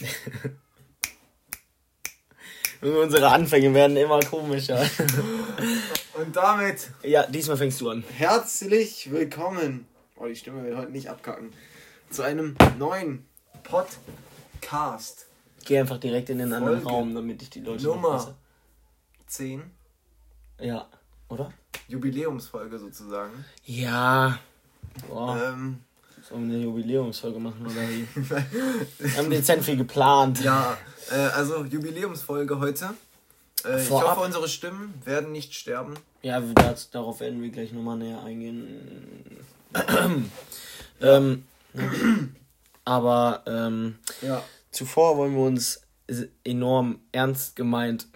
Unsere Anfänge werden immer komischer. Und damit. Ja, diesmal fängst du an. Herzlich willkommen. Oh, die Stimme wird heute nicht abkacken. Zu einem neuen Podcast. Geh einfach direkt in den anderen Folge Raum, damit ich die Leute Nummer besser- 10. Ja, oder? Jubiläumsfolge sozusagen. Ja. Boah, Ähm, sollen wir eine Jubiläumsfolge machen oder wie? Wir haben dezent viel geplant. ja, äh, also Jubiläumsfolge heute. Äh, ich hoffe, unsere Stimmen werden nicht sterben. Ja, das, darauf werden wir gleich nochmal näher eingehen. ähm, aber ähm, Ja. zuvor wollen wir uns enorm ernst gemeint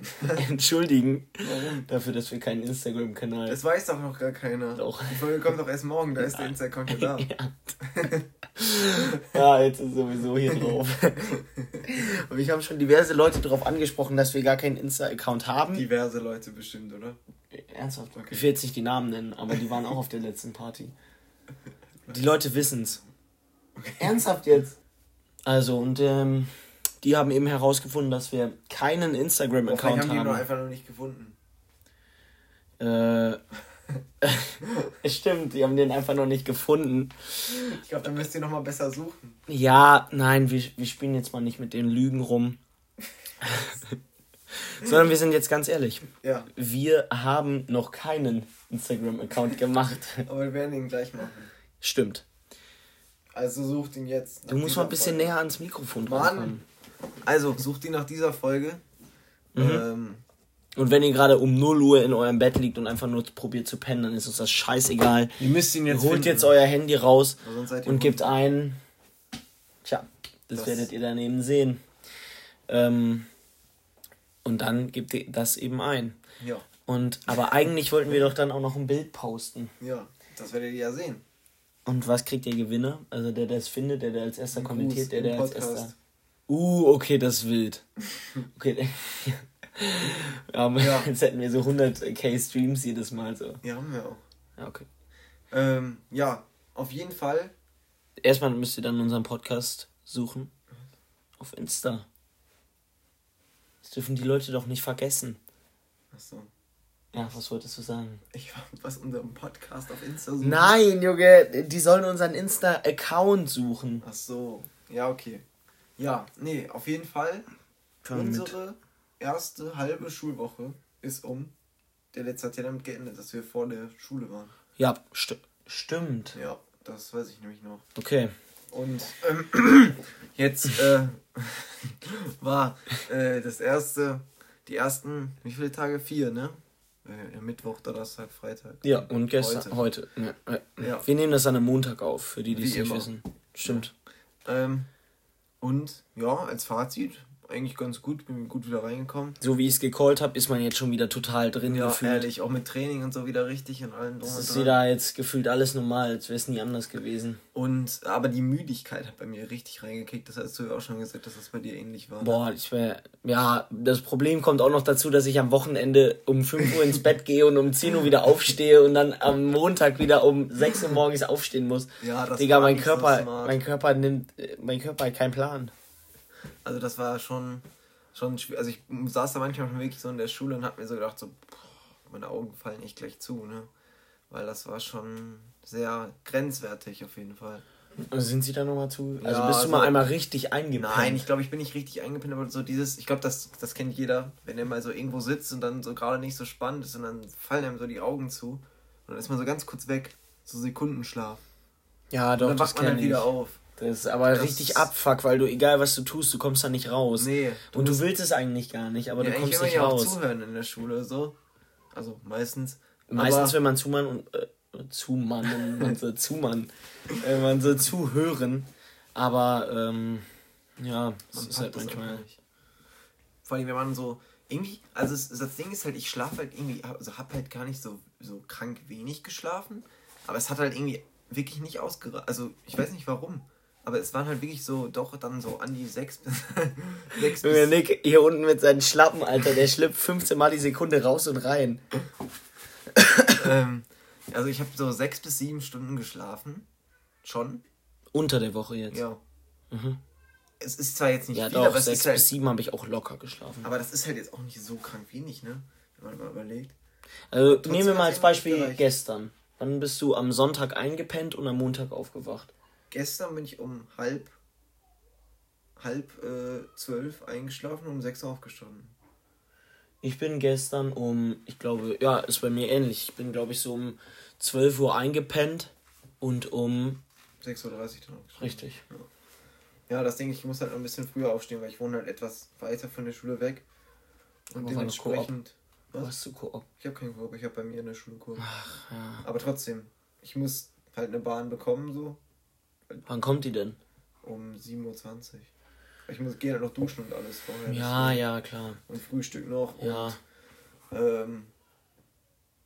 entschuldigen dafür, dass wir keinen Instagram-Kanal Das weiß doch noch gar keiner. Doch. Die Folge kommt doch erst morgen, da ist der Insta-Account ja da. Ja, jetzt ist sowieso hier drauf. Und mich haben schon diverse Leute darauf angesprochen, dass wir gar keinen Insta-Account haben. Diverse Leute bestimmt, oder? Ernsthaft? Ich will jetzt nicht die Namen nennen, aber die waren auch auf der letzten Party. Die Leute wissen's. Ernsthaft jetzt? Also, und ähm, die haben eben herausgefunden, dass wir keinen Instagram-Account haben die haben. nur einfach noch nicht gefunden. Äh, stimmt, die haben den einfach noch nicht gefunden. Ich glaube, dann müsst ihr nochmal besser suchen. Ja, nein, wir, wir spielen jetzt mal nicht mit den Lügen rum. Sondern wir sind jetzt ganz ehrlich. Ja, Wir haben noch keinen Instagram-Account gemacht. aber wir werden ihn gleich machen. Stimmt. Also sucht ihn jetzt. Du musst mal ein bisschen näher ans Mikrofon Mann. rankommen. Also sucht ihn nach dieser Folge. Mhm. Ähm, Und wenn ihr gerade um 0 Uhr in eurem Bett liegt und einfach nur probiert zu pennen, dann ist uns das scheißegal. ihr müsst ihn jetzt Holt finden. jetzt euer Handy raus und gut. gebt ein. Tja, das, Das- werdet ihr daneben sehen. Ähm, und dann gebt ihr das eben ein. Ja, Und aber eigentlich wollten wir doch dann auch noch ein Bild posten. ja, das werdet ihr ja sehen. Und was kriegt der Gewinner? Also der, der es findet, der, der als erster Ein kommentiert, Gruß der, der als erster. Uh, okay, das ist wild. Okay. ja, Ja. Jetzt hätten wir so 100k Streams jedes Mal so. Ja, haben wir auch. Ja, okay. Ähm, ja, auf jeden Fall. Erstmal müsst ihr dann unseren Podcast suchen. Auf Insta. Das dürfen die Leute doch nicht vergessen. Achso. Ja, was wolltest du sagen? Ich war was unserem Podcast auf Insta suchen. Nein, Junge, die sollen unseren Insta-Account suchen. Ach so. Ja, okay. Ja, nee, auf jeden Fall. Mit. Unsere erste halbe Schulwoche ist um. Der letzte hat ja damit geendet, dass wir vor der Schule waren. Ja, sti stimmt. Ja, das weiß ich nämlich noch. Okay. Und ähm, jetzt äh, war äh, das erste, die ersten, wie viele Tage? Vier, ne? Äh, Mittwoch, Donnerstag, Freitag. Ja, und gestern, Heute. heute. Ja, ja. Ja. Wir nehmen das an einem Montag auf, für die, die es nicht immer. wissen. Stimmt. Ähm, und ja, als Fazit, eigentlich ganz gut, bin gut wieder reingekommen. So wie ich es gecallt habe, ist man jetzt schon wieder total drin Ja, gefühlt. ehrlich, auch mit Training und so wieder richtig und allem drum Es ist wieder jetzt gefühlt alles normal, als wäre es nie anders gewesen. Und aber die Müdigkeit hat bei mir richtig reingekickt. Das hast du ja auch schon gesagt, dass das bei dir ähnlich war. ne? Boah, ich wäre. Ja, das Problem kommt auch noch dazu, dass ich am Wochenende um 5 Uhr ins Bett gehe und um 10 Uhr wieder aufstehe und dann am Montag wieder um 6 Uhr morgens aufstehen muss. Ja, das Digga, mein nicht so Körper, smart. mein Körper nimmt. äh, Mein Körper hat keinen Plan. Also das war schon, schon schwer. Also ich saß da manchmal schon wirklich so in der Schule und hab mir so gedacht, so, boah, meine Augen fallen echt gleich zu, ne? Weil das war schon sehr grenzwertig auf jeden Fall. Also sind sie da nochmal zu? Also Ja, bist du also- mal einmal richtig eingepennt? Nein, ich glaube, ich bin nicht richtig eingepinnt, aber so dieses, ich glaube, das, das kennt jeder, wenn er mal so irgendwo sitzt und dann so gerade nicht so spannend ist und dann fallen einem so die Augen zu und dann ist man so ganz kurz weg, so Sekundenschlaf. Ja, Und doch, dann das wacht man dann kenne ich. wieder auf. Das ist aber Das richtig abfuck, weil du, egal was du tust, du kommst da nicht raus. Nee, du Und du willst es eigentlich gar nicht, aber ja, du kommst will man nicht ja auch raus. zuhören in der Schule, so. Also meistens. Meistens, wenn man Zumann und äh, Zumann und so Zumann, wenn man so zuhören, aber ähm, ja, es man ist halt das manchmal. nicht. Vor allem, wenn man so irgendwie, also das Ding ist halt, ich schlafe halt irgendwie, also hab halt gar nicht so, so krank wenig geschlafen, aber es hat halt irgendwie wirklich nicht ausgereicht. Also ich weiß nicht warum. Aber es waren halt wirklich so, doch dann so an die sechs bis. sechs bis Nick hier unten mit seinen Schlappen, Alter, der schlüpft 15 Mal die Sekunde raus und rein. ähm, also ich habe so sechs bis sieben Stunden geschlafen. Schon. Unter der Woche jetzt. Ja. Mhm. es ist zwar jetzt nicht ja, viel, doch, aber es sechs halt, bis sieben habe ich auch locker geschlafen. aber das ist halt jetzt auch nicht so krank wenig, ne? Wenn man mal überlegt. Also Trotzdem nehmen wir mal als Beispiel gestern. Wann bist du am Sonntag eingepennt und am Montag aufgewacht? Gestern bin ich um halb halb äh, zwölf eingeschlafen und um sechs aufgestanden. Ich bin gestern um, ich glaube, ja, ist bei mir ähnlich. Ich bin, glaube ich, so um 12 Uhr eingepennt und um. 6.30 Uhr dann. Richtig. Ja, das Ding, ich muss halt noch ein bisschen früher aufstehen, weil ich wohne halt etwas weiter von der Schule weg. Und Aber dementsprechend. Was? Was? Hast du Koop? Ich habe keinen Koop, ich habe bei mir in der Schule Koop. Ach, ja. Aber trotzdem, ich muss halt eine Bahn bekommen, so Wann kommt die denn? um 7.20 Uhr. Ich muss halt noch duschen und alles vorher. Ja, ja, klar. Und Frühstück noch Ja. und ähm,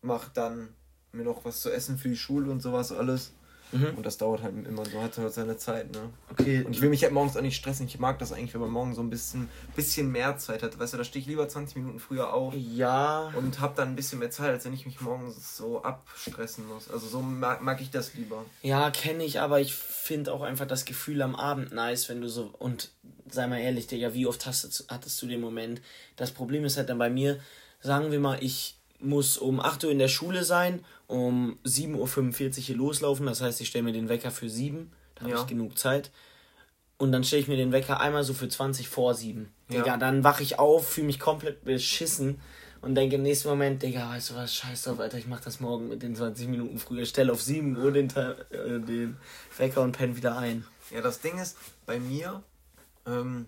mach dann mir noch was zu essen für die Schule und sowas alles. Mhm. Und das dauert halt immer so, hat halt seine Zeit, ne? Okay. Und ich will mich halt morgens auch nicht stressen. Ich mag das eigentlich, wenn man morgen so ein bisschen, bisschen mehr Zeit hat. Weißt du, da stehe ich lieber 20 Minuten früher auf Ja. und hab dann ein bisschen mehr Zeit, als wenn ich mich morgens so abstressen muss. Also so mag, mag ich das lieber. Ja, kenne ich, aber ich finde auch einfach das Gefühl am Abend nice, wenn du so. Und sei mal ehrlich, Digga, wie oft hast, hattest du den Moment? Das Problem ist halt dann bei mir, sagen wir mal, ich muss um 8 Uhr in der Schule sein, um 7.45 Uhr hier loslaufen. Das heißt, ich stelle mir den Wecker für 7. Da habe Ja. ich genug Zeit. Und dann stelle ich mir den Wecker einmal so für 20 vor 7. Ja. Digga, dann wache ich auf, fühle mich komplett beschissen und denke im nächsten Moment, Digga, weißt du was, scheiß drauf, Alter, ich mach das morgen mit den 20 Minuten früher. Stell auf 7 Uhr den, äh, den Wecker und penn wieder ein. Ja, das Ding ist, bei mir, ähm,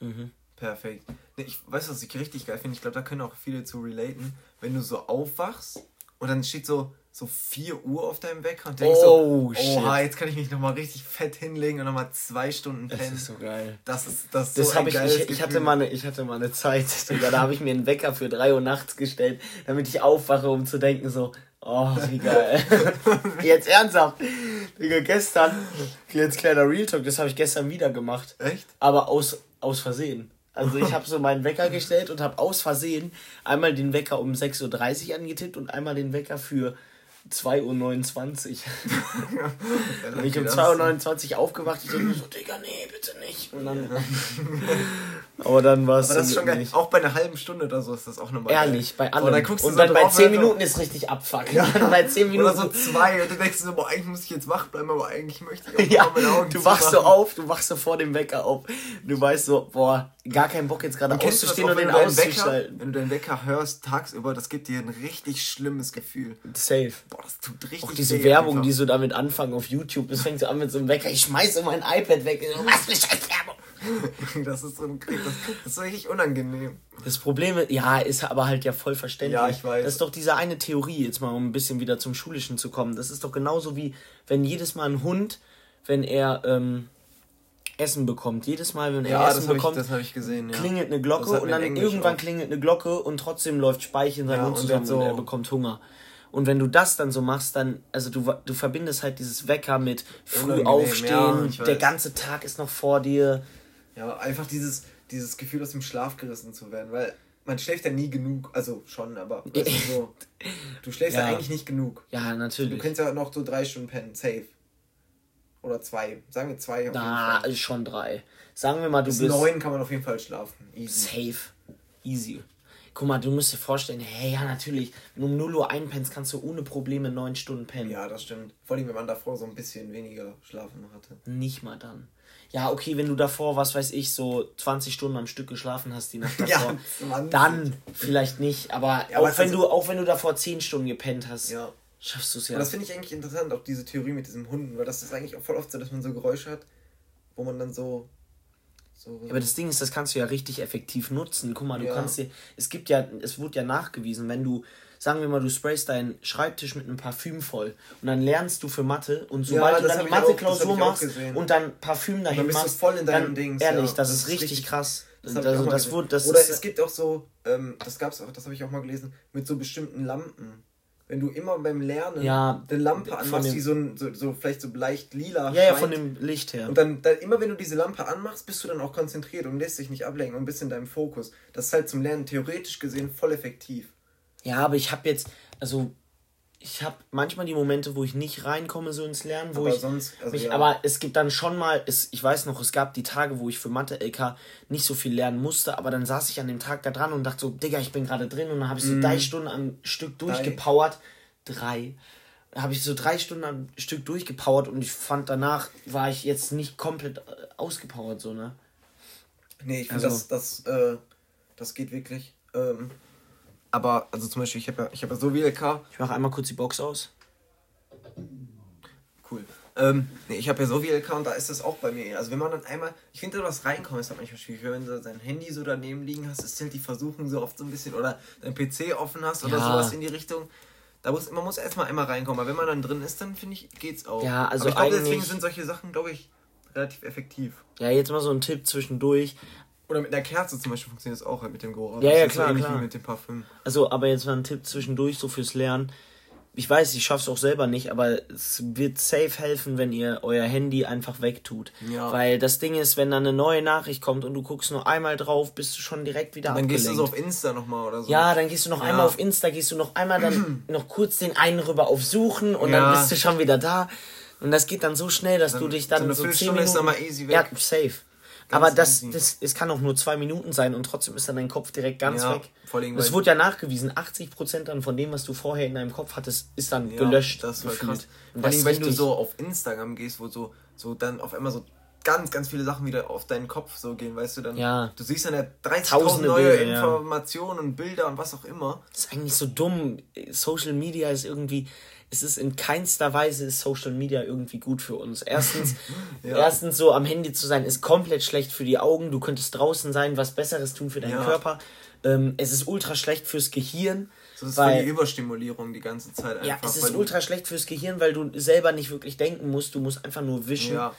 Mhm. Perfekt. Nee, ich weiß, was ich richtig geil finde. Ich glaube, da können auch viele zu relaten. Wenn du so aufwachst und dann steht so, so 4 Uhr auf deinem Wecker und denkst Oh, so, shit. oha, jetzt kann ich mich nochmal richtig fett hinlegen und nochmal zwei Stunden Das pennen. ist so geil. Das ist das, ist Das so ein ich, geiles ich, ich hatte mal eine, ich hatte mal eine Zeit, Digga, da habe ich mir einen Wecker für 3 Uhr nachts gestellt, damit ich aufwache, um zu denken so, oh, wie geil. Jetzt ernsthaft. Digga, gestern, jetzt kleiner Real Talk, das habe ich gestern wieder gemacht. Echt? Aber aus, aus Versehen. Also ich habe so meinen Wecker gestellt und habe aus Versehen einmal den Wecker um 6.30 Uhr angetippt und einmal den Wecker für 2.29 Uhr. Ja, Bin ich um das- 2.29 Uhr aufgewacht, ich denke mir so, Digga, nee, bitte nicht. Und dann, aber dann war es Aber das ist schon geil. nicht. Auch bei einer halben Stunde oder so ist das auch nochmal Ehrlich, bei allem. Und dann guckst du und so dann bei drauf, 10 und dann Minuten ist richtig Abfuck. Dann bei 10 so, oder Minuten. so zwei und du denkst so, boah, eigentlich muss ich jetzt wach bleiben, aber eigentlich möchte ich auch Ja, meine Augen du wachst so auf, du wachst so vor dem Wecker auf. Du weißt so, boah, gar keinen Bock jetzt gerade auszustehen und den auszuschalten. wenn du deinen Wecker hörst tagsüber, das gibt dir ein richtig schlimmes Gefühl. Safe. Boah, das tut richtig Auch diese Werbung, einfach. die so damit anfangen auf YouTube, das fängt so an mit so einem Wecker, ich schmeiße mein iPad weg. Was für scheiß Werbung. Das ist so ein Krieg, das, das ist richtig unangenehm. Das Problem ist, ja, ist aber halt ja voll verständlich. Ja, ich weiß. Das ist doch diese eine Theorie, jetzt mal um ein bisschen wieder zum Schulischen zu kommen. Das ist doch genauso wie, wenn jedes Mal ein Hund, wenn er ähm, Essen bekommt, jedes Mal, wenn er Ja, Essen bekommt, ich gesehen. Ja. klingelt eine Glocke und dann irgendwann auch. klingelt eine Glocke und trotzdem läuft Speichel in seinen Ja, Mund und und so- er bekommt Hunger. Und wenn du das dann so machst, dann, also du, du verbindest halt dieses Wecker mit früh Unangenehm, aufstehen, ja, der ganze Tag ist noch vor dir. Ja, einfach dieses, dieses Gefühl, aus dem Schlaf gerissen zu werden, weil man schläft ja nie genug, also schon, aber weißt du, so, du schläfst ja. Eigentlich nicht genug. Ja, Du natürlich. kannst ja noch so drei Stunden pennen, safe. Oder zwei, sagen wir zwei auf Na, jeden Fall. ist schon drei. Sagen wir mal, du Bis bist neun kann man auf jeden Fall schlafen. Easy. safe. Easy. Guck mal, du musst dir vorstellen, hey, ja, natürlich, wenn du um 0 Uhr einpennst, kannst du ohne Probleme neun Stunden pennen. Ja, das stimmt. Vor allem, wenn man davor so ein bisschen weniger schlafen hatte. Nicht mal dann. Ja, okay, wenn du davor, was weiß ich, so 20 Stunden am Stück geschlafen hast, die Nacht davor, Ja, 20. dann vielleicht nicht. Aber, Ja, aber auch, wenn also- du, auch wenn du davor 10 Stunden gepennt hast, Ja. Schaffst du es Und ja. das finde ich eigentlich interessant, auch diese Theorie mit diesem Hunden, weil das ist eigentlich auch voll oft so, dass man so Geräusche hat, wo man dann so. so Aber das Ding ist, das kannst du ja richtig effektiv nutzen. Guck mal, du Ja. kannst dir, es gibt ja, es wurde ja nachgewiesen, wenn du, sagen wir mal, du sprayst deinen Schreibtisch mit einem Parfüm voll und dann lernst du für Mathe und sobald du dann die ich auch- das Mathe-Klausur machst und dann Parfüm dahin bist du voll in deinem dann, Dings, ehrlich, ja. das, Das ist richtig, richtig- krass. Das also das wurde, das Oder es gibt auch so, ähm, das gab's auch, das habe ich auch mal gelesen, mit so bestimmten Lampen. Wenn du immer beim Lernen Ja, eine Lampe anmachst, dem- die so, ein, so, so vielleicht so leicht lila ja, ja, scheint, von dem Licht her. Und dann, dann, immer wenn du diese Lampe anmachst, bist du dann auch konzentriert und lässt dich nicht ablenken und bist in deinem Fokus. Das ist halt zum Lernen theoretisch gesehen voll effektiv. Ja, aber ich habe jetzt, also ich habe manchmal die Momente, wo ich nicht reinkomme so ins Lernen, wo aber ich sonst, also mich, ja. aber es gibt dann schon mal, es, ich weiß noch, es gab die Tage, wo ich für Mathe LK nicht so viel lernen musste, aber dann saß ich an dem Tag da dran und dachte so, Digga, ich bin gerade drin und dann habe ich so mm. drei Stunden am Stück durchgepowert, drei, habe ich so drei Stunden am Stück durchgepowert und ich fand danach war ich jetzt nicht komplett äh, ausgepowert so ne. Nee, ich finde also, das, das, äh, das geht wirklich. Ähm, aber, also zum Beispiel, ich habe ja, hab ja so wie LK. Ich mache einmal kurz die Box aus. Cool. Ähm, nee, ich habe ja so wie LK und da ist das auch bei mir. Also wenn man dann einmal, ich finde, da was reinkommt, ist halt manchmal schwierig. Wenn du sein Handy so daneben liegen hast, ist halt die Versuchung so oft so ein bisschen, oder dein PC offen hast oder ja. sowas in die Richtung. Da muss, man muss erstmal einmal reinkommen, aber wenn man dann drin ist, dann finde ich, geht's auch. Ja, also aber ich glaube, deswegen sind solche Sachen, glaube ich, relativ effektiv. Ja, jetzt mal so ein Tipp zwischendurch. Oder mit einer Kerze zum Beispiel funktioniert es auch halt mit dem Geruch. Ja, ja, klar, klar. mit dem Parfüm. Also, aber jetzt mal ein Tipp zwischendurch, so fürs Lernen. Ich weiß, ich schaff's auch selber nicht, aber es wird safe helfen, wenn ihr euer Handy einfach wegtut. Ja. Weil das Ding ist, wenn da eine neue Nachricht kommt und du guckst nur einmal drauf, bist du schon direkt wieder Dann abgelenkt. gehst du so auf Insta nochmal oder so. Ja, dann gehst du noch ja. einmal auf Insta, gehst du noch einmal dann noch kurz den einen rüber auf Suchen und ja. dann bist du schon wieder da. Und das geht dann so schnell, dass dann, du dich dann so, eine so zehn Minuten... ist dann mal easy weg. Ja, safe aber das, das, es kann auch nur zwei Minuten sein und trotzdem ist dann dein Kopf direkt ganz ja, weg. Es wurde ja nachgewiesen, 80% dann von dem, was du vorher in deinem Kopf hattest, ist dann ja, gelöscht. Das war krass. Vor allem, wenn du so auf Instagram gehst, wo so, so dann auf einmal so ganz, ganz viele Sachen wieder auf deinen Kopf so gehen, weißt du, dann. Ja. Du siehst dann ja 30.000 neue Bilder, Informationen ja. und Bilder und was auch immer. Das ist eigentlich so dumm. Social Media ist irgendwie, es ist in keinster Weise ist Social Media irgendwie gut für uns. Erstens, ja. erstens so am Handy zu sein ist komplett schlecht für die Augen. Du könntest draußen sein, was Besseres tun für deinen ja. Körper. Ähm, es ist ultra schlecht fürs Gehirn. Das ist weil, für die Überstimulierung die ganze Zeit einfach. Ja, es ist ultra schlecht fürs Gehirn, weil du selber nicht wirklich denken musst. Du musst einfach nur wischen. Ja.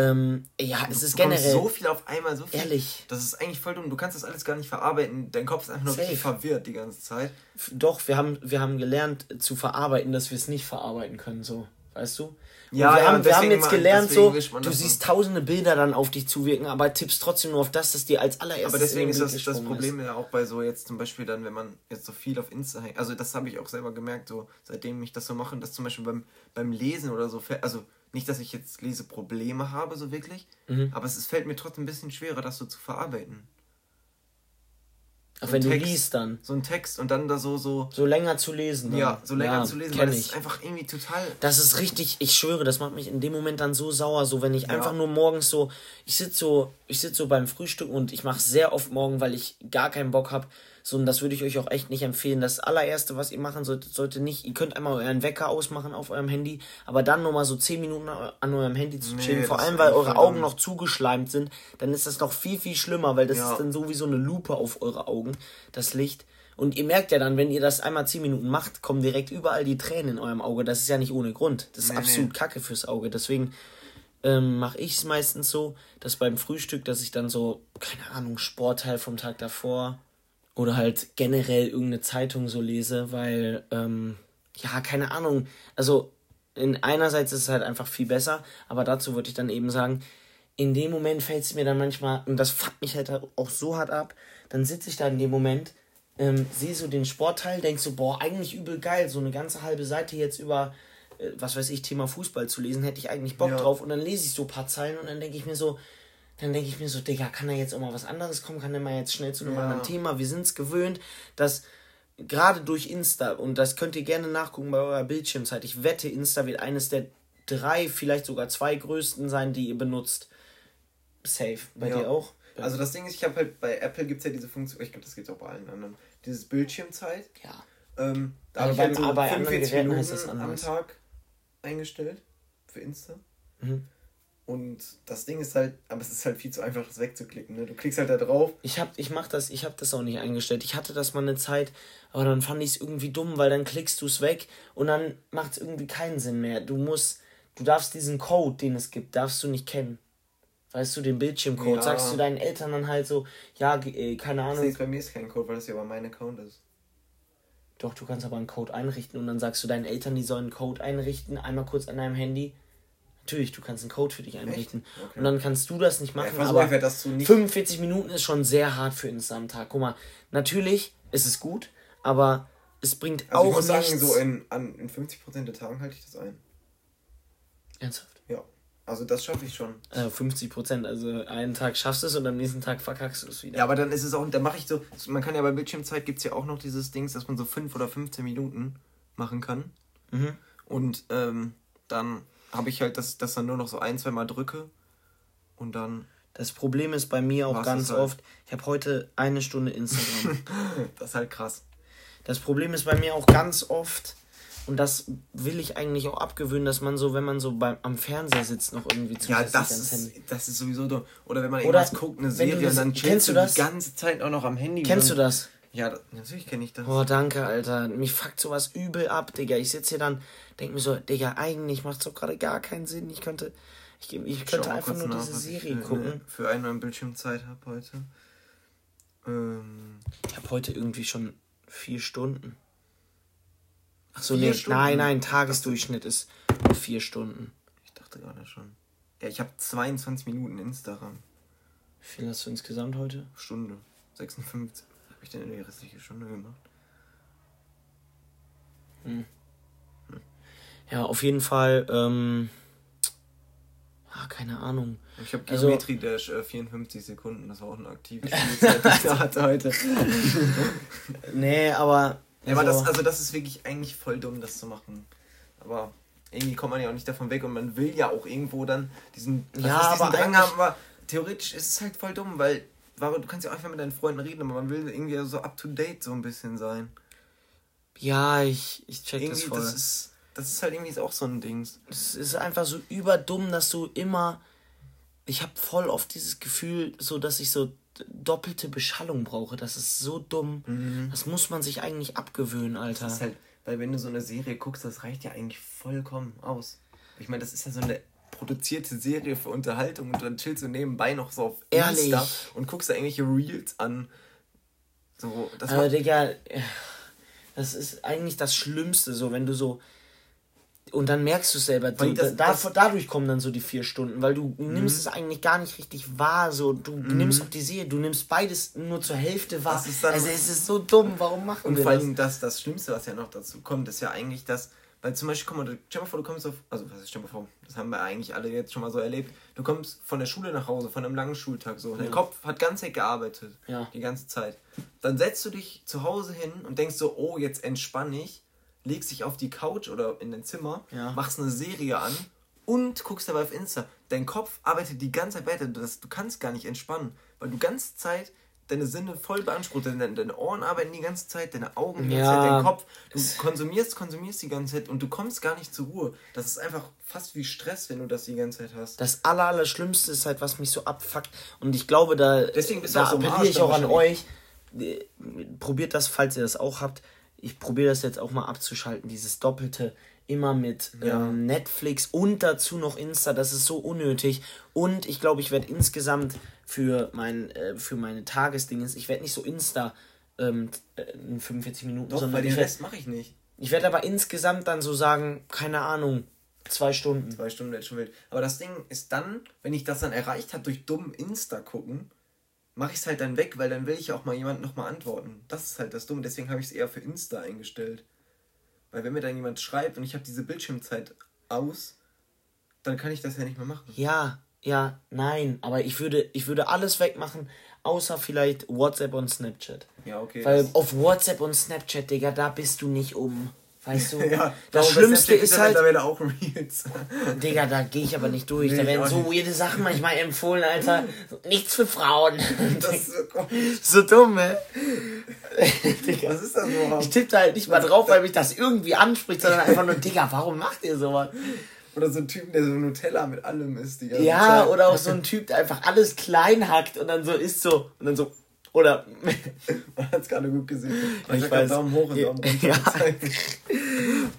Ähm, ja, es ist generell. so viel auf einmal, so viel. Ehrlich. Das ist eigentlich voll dumm. Du kannst das alles gar nicht verarbeiten. Dein Kopf ist einfach nur Safe. richtig verwirrt die ganze Zeit. Doch, wir haben, wir haben gelernt zu verarbeiten, dass wir es nicht verarbeiten können, so. Weißt du? ja, wir, ja, haben, wir haben jetzt gelernt, so, du siehst tausende Bilder dann auf dich zuwirken, aber tippst trotzdem nur auf das, das dir als allererstes. Aber deswegen ist das, das Problem ist. ja auch bei so jetzt zum Beispiel dann, wenn man jetzt so viel auf Insta hängt. Also, das habe ich auch selber gemerkt, so seitdem ich das so mache, dass zum Beispiel beim, beim Lesen oder so, also nicht, dass ich jetzt Leseprobleme habe, so wirklich, mhm. aber es, es fällt mir trotzdem ein bisschen schwerer, das so zu verarbeiten. Auch so wenn Text, du liest dann. So ein Text und dann da so, so. So länger zu lesen. Dann. Ja, so länger ja, zu lesen, weil das ist einfach irgendwie total. Das ist richtig, ich schwöre, das macht mich in dem Moment dann so sauer, so wenn ich ja. einfach nur morgens so, ich sitze so, ich sitze so beim Frühstück und ich mache sehr oft morgen, weil ich gar keinen Bock habe, so, und das würde ich euch auch echt nicht empfehlen. Das allererste, was ihr machen solltet, sollte nicht, ihr könnt einmal euren Wecker ausmachen auf eurem Handy, aber dann nochmal so 10 Minuten an eurem Handy zu chillen, nee, vor allem weil eure Augen noch zugeschleimt sind, dann ist das noch viel, viel schlimmer, weil das ja. ist dann sowieso eine Lupe auf eure Augen, das Licht. Und ihr merkt ja dann, wenn ihr das einmal 10 Minuten macht, kommen direkt überall die Tränen in eurem Auge. Das ist ja nicht ohne Grund. Das ist nee, absolut nee. kacke fürs Auge. Deswegen ähm, mache ich es meistens so, dass beim Frühstück, dass ich dann so, keine Ahnung, Sportteil vom Tag davor oder halt generell irgendeine Zeitung so lese, weil, ähm, ja, keine Ahnung, also in einerseits ist es halt einfach viel besser, aber dazu würde ich dann eben sagen, in dem Moment fällt es mir dann manchmal, und das fuckt mich halt auch so hart ab, dann sitze ich da in dem Moment, ähm, sehe so den Sportteil, denk so, boah, eigentlich übel geil, so eine ganze halbe Seite jetzt über, äh, was weiß ich, Thema Fußball zu lesen, hätte ich eigentlich Bock ja. drauf, und dann lese ich so ein paar Zeilen und dann denke ich mir so, dann denke ich mir so, Digga, kann da jetzt auch mal was anderes kommen? Kann der mal jetzt schnell zu einem ja. anderen Thema? Wir sind es gewöhnt, dass gerade durch Insta, und das könnt ihr gerne nachgucken bei eurer Bildschirmzeit, ich wette, Insta wird eines der drei, vielleicht sogar zwei größten sein, die ihr benutzt. Safe. Bei ja. dir auch? Also das Ding ist, ich habe halt bei Apple gibt es ja diese Funktion, ich glaube, das gibt es auch bei allen anderen, dieses Bildschirmzeit. Ja. Ähm, da habe ich halt so 45 Minuten am Tag eingestellt für Insta. Mhm. Und das Ding ist halt, aber es ist halt viel zu einfach, das wegzuklicken. Ne? Du klickst halt da drauf. Ich hab, ich mach das, ich hab das auch nicht eingestellt. Ich hatte das mal eine Zeit, aber dann fand ich es irgendwie dumm, weil dann klickst du es weg und dann macht es irgendwie keinen Sinn mehr. Du musst, du darfst diesen Code, den es gibt, darfst du nicht kennen. Weißt du, den Bildschirmcode. Ja. Sagst du deinen Eltern dann halt so, ja, äh, keine Ahnung. Das bei mir ist kein Code, weil das ja aber mein Account ist. Doch, du kannst aber einen Code einrichten und dann sagst du deinen Eltern, die sollen einen Code einrichten, einmal kurz an deinem Handy Natürlich, du kannst einen Code für dich einrichten. Okay. Und dann kannst du das nicht machen. Ja, aber einfach, dass du nicht 45 Minuten ist schon sehr hart für Insta am Tag. Guck mal, natürlich ist es gut, aber es bringt Also ich auch muss sagen, nichts. so in, an, in 50% der Tagen halte ich das ein. Ernsthaft? Ja. Also das schaffe ich schon. Also 50 Prozent. Also einen Tag schaffst du es und am nächsten Tag verkackst du es wieder. Ja, aber dann ist es auch, dann mache ich so, man kann ja bei Bildschirmzeit gibt es ja auch noch dieses Dings, dass man so 5 oder 15 Minuten machen kann. Mhm. Und ähm, dann habe ich halt, dass ich das dann nur noch so ein, zwei Mal drücke und dann, Das Problem ist bei mir auch ganz ist halt? oft, ich habe heute eine Stunde Instagram. das ist halt krass. das Problem ist bei mir auch ganz oft, und das will ich eigentlich auch abgewöhnen, dass man so, wenn man so beim, am Fernseher sitzt, noch irgendwie Ja, zusätzlich das ans Handy. ist, das ist sowieso dumm. Oder wenn man Oder irgendwas guckt, eine Serie das- und dann chillst du das? die ganze Zeit auch noch am Handy. Kennst du das? Ja, natürlich kenne ich das. Oh, danke, Alter. Mich fuckt sowas übel ab, Digga. Ich sitze hier dann, denk mir so, Digga, eigentlich macht's doch gerade gar keinen Sinn. Ich könnte, ich, ich könnte einfach nur nach, diese ich Serie für, gucken. ne, für einen Bildschirmzeit habe heute. Ähm, Ich habe heute irgendwie schon vier Stunden. Ach so, nee, Stunden? nein, nein, Tagesdurchschnitt ist vier Stunden. ich dachte gerade schon. Ja, ich habe 22 Minuten Instagram. Wie viel hast du insgesamt heute? Stunde. 56. Habe ich denn in die restliche Stunde gemacht? Ja, auf jeden Fall, ähm, ah, keine Ahnung. Ich habe Also- Geometry Dash äh, 54 Sekunden. Das war auch eine aktive Spielzeit, die ich da hatte heute. Nee, aber. Ja, aber also- das, also das ist wirklich eigentlich voll dumm, das zu machen. Aber irgendwie kommt man ja auch nicht davon weg und man will ja auch irgendwo dann diesen, Ja, diesen aber Drang haben, aber theoretisch ist es halt voll dumm, weil warum- du kannst ja auch einfach mit deinen Freunden reden, aber man will irgendwie so up to date so ein bisschen sein. Ja, ich, ich check das Irgendwie, voll. das ist, das ist halt irgendwie auch so ein Dings. Es ist einfach so überdumm, dass du immer. Ich habe voll oft dieses Gefühl, so dass ich so doppelte Beschallung brauche. Das ist so dumm. Das muss man sich eigentlich abgewöhnen, Alter. Das ist halt, weil wenn du so eine Serie guckst, das reicht ja eigentlich vollkommen aus. Ich meine, das ist ja so eine produzierte Serie für Unterhaltung und dann chillst du nebenbei noch so auf Ehrlich? Insta und guckst da irgendwelche Reels an. So, das Aber Digga, das ist eigentlich das Schlimmste, so wenn du so. Und dann merkst du es selber, du, das- da, das- dadurch kommen dann so die vier Stunden, weil du nimmst es eigentlich gar nicht richtig wahr, so du nimmst auch die Serie, du nimmst beides nur zur Hälfte wahr. Das ist dann- also es ist so dumm, warum machen und wir vor das? allem das, das Schlimmste, was ja noch dazu kommt, ist ja eigentlich das, weil zum Beispiel, guck mal, du, stell mal vor, du kommst auf, also was ist, stell mal vor, das haben wir eigentlich alle jetzt schon mal so erlebt, du kommst von der Schule nach Hause, von einem langen Schultag so, dein Kopf hat ganz Zeit gearbeitet, Ja. die ganze Zeit. Dann setzt du dich zu Hause hin und denkst so, oh, jetzt entspann ich, legst dich auf die Couch oder in dein Zimmer, Ja. machst eine Serie an und guckst dabei auf Insta. Dein Kopf arbeitet die ganze Zeit weiter, das, du kannst gar nicht entspannen, weil du ganze Zeit deine Sinne voll beansprucht, deine, deine Ohren arbeiten die ganze Zeit, deine Augen die ganze Ja. Zeit, dein Kopf, du konsumierst, konsumierst die ganze Zeit und du kommst gar nicht zur Ruhe. Das ist einfach fast wie Stress, wenn du das die ganze Zeit hast. Das aller, Allerschlimmste ist halt, was mich so abfuckt. Und ich glaube, da, Deswegen bist du da auch so appelliere Arsch ich auch an euch. Äh, Probiert das, falls ihr das auch habt. Ich probiere das jetzt auch mal abzuschalten, dieses Doppelte. Immer mit Ja. ähm, Netflix und dazu noch Insta. Das ist so unnötig. Und ich glaube, ich werde insgesamt für, mein, äh, für meine Tagesdinges, ich werde nicht so Insta ähm, äh, in 45 Minuten, Doch, sondern weil den ich werde Rest mache ich nicht. ich werd aber insgesamt dann so sagen, keine Ahnung, zwei Stunden. Zwei Stunden wird schon wild. Aber das Ding ist dann, wenn ich das dann erreicht habe durch dumm Insta gucken, mache ich es halt dann weg, weil dann will ich auch mal jemand nochmal antworten. Das ist halt das Dumme. Deswegen habe ich es eher für Insta eingestellt. Weil wenn mir dann jemand schreibt und ich habe diese Bildschirmzeit aus, dann kann ich das ja nicht mehr machen. Ja, ja, nein, aber ich würde, ich würde alles wegmachen, außer vielleicht WhatsApp und Snapchat. Ja, okay. Weil auf WhatsApp und Snapchat, Digga, da bist du nicht um. Weißt du? ja, das Schlimmste ist halt. mittlerweile auch Reels. Digga, da gehe ich aber nicht durch. da Nee, werden auch so weirde Sachen manchmal empfohlen, Alter. Nichts für Frauen. das ist so so dumm, ey. Digga. Was ist das überhaupt? Ich tippe da halt nicht mal drauf, weil mich das irgendwie anspricht, sondern einfach nur, Digga, warum macht ihr sowas? Oder so ein Typ, der so Nutella mit allem isst. Die ganze Ja, oder auch so ein Typ, der einfach alles klein hackt und dann so ist so. Und dann so. Oder. Man hat es gerade gut gesehen. Ich Ich weiß. Daumen hoch und Ja. Daumen runter.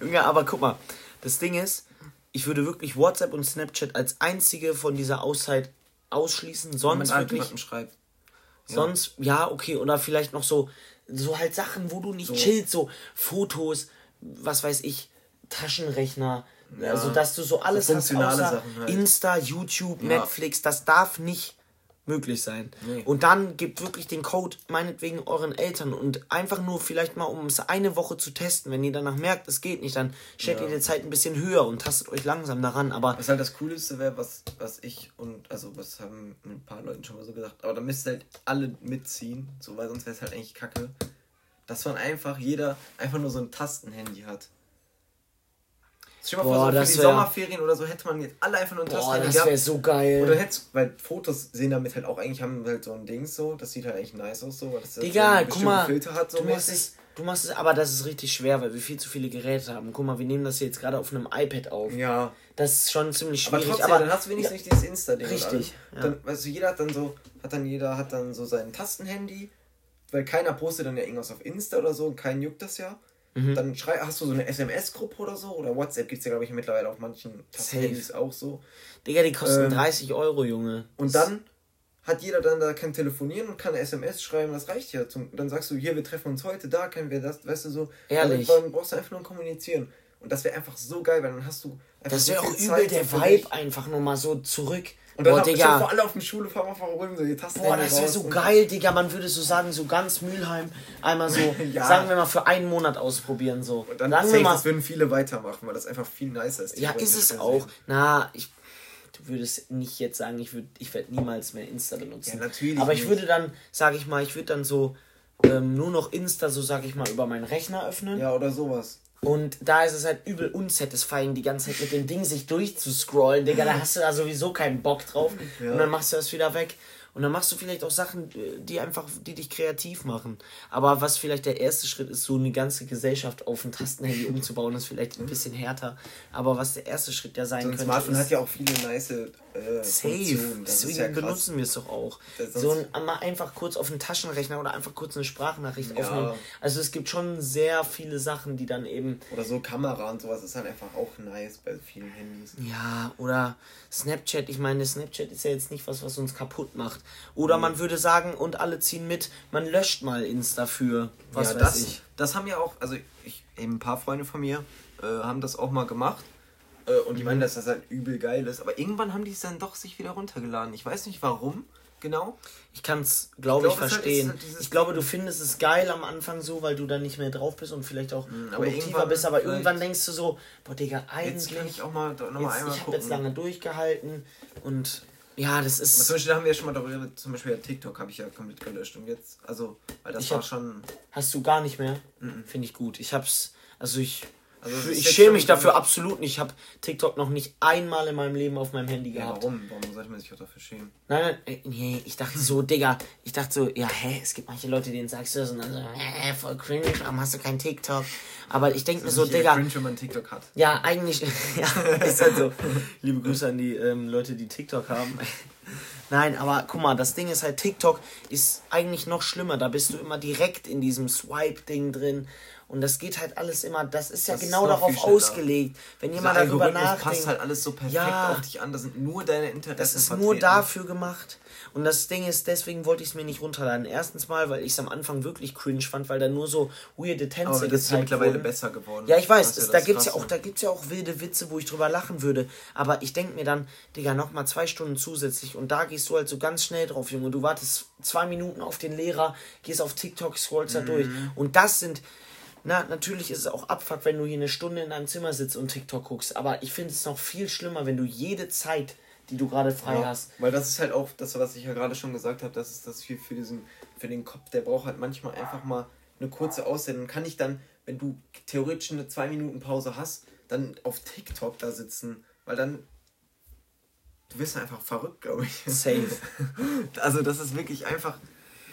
Ja. ja, aber guck mal. Das Ding ist, ich würde wirklich WhatsApp und Snapchat als einzige von dieser Auszeit ausschließen. Sonst Wenn man wirklich. schreibt. Sonst, ja, okay. Oder vielleicht noch so. So halt Sachen, wo du nicht So. chillst. So Fotos, was weiß ich, Taschenrechner. Ja. Also, dass du so alles So hast, außer Sachen halt. Insta, YouTube, Ja. Netflix. Das darf nicht möglich sein. Nee. Und dann gebt wirklich den Code meinetwegen euren Eltern und einfach nur vielleicht mal, um es eine Woche zu testen. Wenn ihr danach merkt, es geht nicht, dann stellt ja. ihr die Zeit ein bisschen höher und tastet euch langsam daran. Aber was halt das Coolste wäre, was, was ich und, also was haben ein paar Leuten schon mal so gesagt, aber da müsst ihr halt alle mitziehen, so, weil sonst wäre es halt eigentlich kacke. Dass man einfach jeder einfach nur so ein Tastenhandy hat. Stell dir mal vor, so für die Sommerferien oder so hätte man jetzt alle einfach nur ein Tastenhandy das wäre so geil. Oder hättest, weil Fotos sehen damit halt auch eigentlich, haben halt so ein Ding so, das sieht halt eigentlich nice aus so, weil das Digga, so guck mal, Filter hat so du machst es, du machst es, aber das ist richtig schwer, weil wir viel zu viele Geräte haben. Guck mal, wir nehmen das jetzt gerade auf einem iPad auf. Ja. Das ist schon ziemlich schwierig. Aber trotzdem, aber, dann hast du wenigstens ja, nicht dieses Insta-Ding. Richtig. Ja. Dann, weißt du, jeder hat dann so, hat dann jeder hat dann so sein Tastenhandy, weil keiner postet dann ja irgendwas auf Insta oder so und keinen juckt das ja. Mhm. Dann schrei, hast du so eine SMS-Gruppe oder so. Oder WhatsApp gibt es ja, glaube ich, mittlerweile auf manchen Handys auch so. Digga, die kosten ähm, 30 Euro, Junge. Und dann hat jeder dann da kann telefonieren und kann SMS schreiben, das reicht ja. Zum, dann sagst du, hier, wir treffen uns heute, da können wir das, weißt du so. Ehrlich. Dann, dann brauchst du einfach nur kommunizieren. Und das wäre einfach so geil, weil dann hast du. Das wäre so auch übel der Vibe einfach nur mal so zurück. Und dann Boah, Digga. vor alle auf der Schule fahren wir rum, so die Tasten Boah, das wäre so geil, Digga. Man würde so sagen, so ganz Mülheim einmal so, ja. sagen wir mal, für einen Monat ausprobieren. So. Und dann sagen wir mal, das würden viele weitermachen, weil das einfach viel nicer ist. Ja, ist es auch. Na, ich du würdest nicht jetzt sagen, ich würde ich werde niemals mehr Insta benutzen. Ja, natürlich. Aber ich nicht. würde dann, sage ich mal, ich würde dann so ähm, nur noch Insta, so sage ich mal, über meinen Rechner öffnen. Ja, oder sowas. Und da ist es halt übel unsatisfying, die ganze Zeit mit dem Ding sich durchzuscrollen, Digga. Da hast du da sowieso keinen Bock drauf. Ja. Und dann machst du das wieder weg. Und dann machst du vielleicht auch Sachen, die einfach, die dich kreativ machen. Aber was vielleicht der erste Schritt ist, so eine ganze Gesellschaft auf ein Tastenhandy umzubauen, ist vielleicht ein bisschen härter. Aber was der erste Schritt ja sein so ein könnte. Smartphone hat ja auch viele nice äh, Safe. Deswegen ja benutzen wir es doch auch. So ein, mal einfach kurz auf den Taschenrechner oder einfach kurz eine Sprachnachricht ja. aufnehmen. Also es gibt schon sehr viele Sachen, die dann eben. Oder so Kamera und sowas ist halt einfach auch nice bei vielen Handys. Ja, oder Snapchat. Ich meine, Snapchat ist ja jetzt nicht was, was uns kaputt macht. Oder mhm. man würde sagen, und alle ziehen mit, man löscht mal Insta für was ja, weiß das, ich. Das haben ja auch, also ich, eben ein paar Freunde von mir äh, haben das auch mal gemacht. Äh, und die mhm. meinen, dass das halt übel geil ist. Aber irgendwann haben die es dann doch sich wieder runtergeladen. Ich weiß nicht warum genau. Ich kann es, glaube ich, glaub, ich verstehen. Halt, halt ich glaube, du findest es geil am Anfang so, weil du dann nicht mehr drauf bist und vielleicht auch mhm, produktiver bist. Aber irgendwann denkst du so, boah, Digga, eigentlich. Jetzt kann ich auch mal, noch mal einmal Ich habe jetzt lange durchgehalten und ja, das ist. Zum Beispiel haben wir ja schon mal darüber, zum Beispiel TikTok habe ich ja komplett gelöscht und jetzt, also, weil das ich war hab, schon. Hast du gar nicht mehr? Mhm. Finde ich gut. Ich hab's, also ich. Also ich schäme mich dafür absolut nicht. Ich habe TikTok noch nicht einmal in meinem Leben auf meinem Handy gehabt. Ja, warum? Warum sollte man sich auch dafür schämen? Nein, nein, äh, nee, ich dachte so, Digga, ich dachte so, ja, hä, es gibt manche Leute, denen sagst du das und dann so, hä, voll cringe, warum hast du kein TikTok? Aber ich denke mir so, Digga. cringe, wenn man TikTok hat. Ja, eigentlich, ja, ist halt so. Liebe Grüße an die ähm, Leute, die TikTok haben. Nein, aber guck mal, das Ding ist halt, TikTok ist eigentlich noch schlimmer. Da bist du immer direkt in diesem Swipe-Ding drin. Und das geht halt alles immer, das ist ja das genau ist darauf ausgelegt. Wenn jemand darüber nachdenkt. passt halt alles so perfekt ja, auf dich an, das sind nur deine Interessen. Das ist vertreten. nur dafür gemacht. Und das Ding ist, deswegen wollte ich es mir nicht runterladen. Erstens mal, weil ich es am Anfang wirklich cringe fand, weil da nur so weirde Tänze Aber das ist ja mittlerweile wurden. besser geworden. Ja, ich weiß, das, da gibt es ja auch, ja auch wilde Witze, wo ich drüber lachen würde. Aber ich denke mir dann, Digga, nochmal zwei Stunden zusätzlich und da gehst du halt so ganz schnell drauf, Junge. Du wartest zwei Minuten auf den Lehrer, gehst auf TikTok, scrollst mhm. da durch. Und das sind na, natürlich ist es auch Abfuck, wenn du hier eine Stunde in einem Zimmer sitzt und TikTok guckst. Aber ich finde es noch viel schlimmer, wenn du jede Zeit, die du gerade frei ja, hast. Weil das ist halt auch das, was ich ja gerade schon gesagt habe, das ist das viel für diesen, für den Kopf, der braucht halt manchmal einfach mal eine kurze Auszeit. Und kann ich dann, wenn du theoretisch eine zwei Minuten Pause hast, dann auf TikTok da sitzen, weil dann du wirst einfach verrückt, glaube ich. Safe. also das ist wirklich einfach,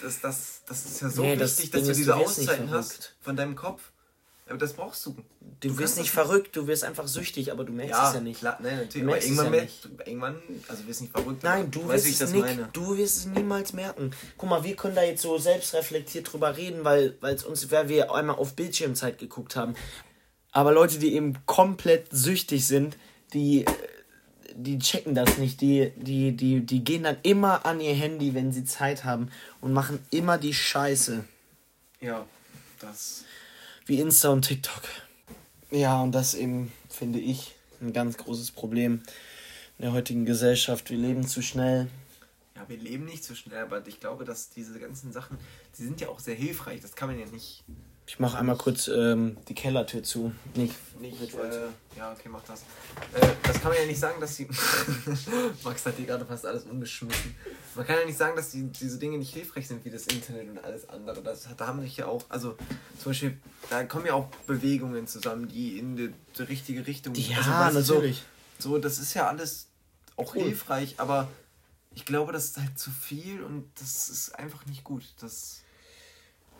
das, das, das ist ja so nee, wichtig, das dass du diese Auszeiten hast von deinem Kopf. Aber das brauchst du. Du, du wirst nicht verrückt, du wirst einfach süchtig, aber du merkst ja, es ja nicht. Klar, nein, natürlich. aber irgendwann, ja merkst, irgendwann, also wirst nicht verrückt. Nein, du, wirst es nicht, du wirst es niemals merken. Guck mal, wir können da jetzt so selbstreflektiert drüber reden, weil es uns, weil wir einmal auf Bildschirmzeit geguckt haben. Aber Leute, die eben komplett süchtig sind, die die checken das nicht. Die, die, die, die gehen dann immer an ihr Handy, wenn sie Zeit haben und machen immer die Scheiße. Ja, das. Wie Insta und TikTok. Ja, und das eben, finde ich, ein ganz großes Problem in der heutigen Gesellschaft. Wir leben zu schnell. ja, wir leben nicht so schnell, aber ich glaube, dass diese ganzen Sachen, die sind ja auch sehr hilfreich. Das kann man ja nicht. Ich mache einmal kurz ähm, die Kellertür zu. Nicht, nicht äh, ja, okay, mach das. Äh, das kann man ja nicht sagen, dass die. Max hat hier gerade fast alles umgeschmissen. Man kann ja nicht sagen, dass die, diese Dinge nicht hilfreich sind wie das Internet und alles andere. Das, da haben sich ja auch, also zum Beispiel, da kommen ja auch Bewegungen zusammen, die in die, die richtige Richtung gehen. Ja, also, natürlich. So, so, das ist ja alles auch cool. hilfreich, aber ich glaube, das ist halt zu viel und das ist einfach nicht gut. Das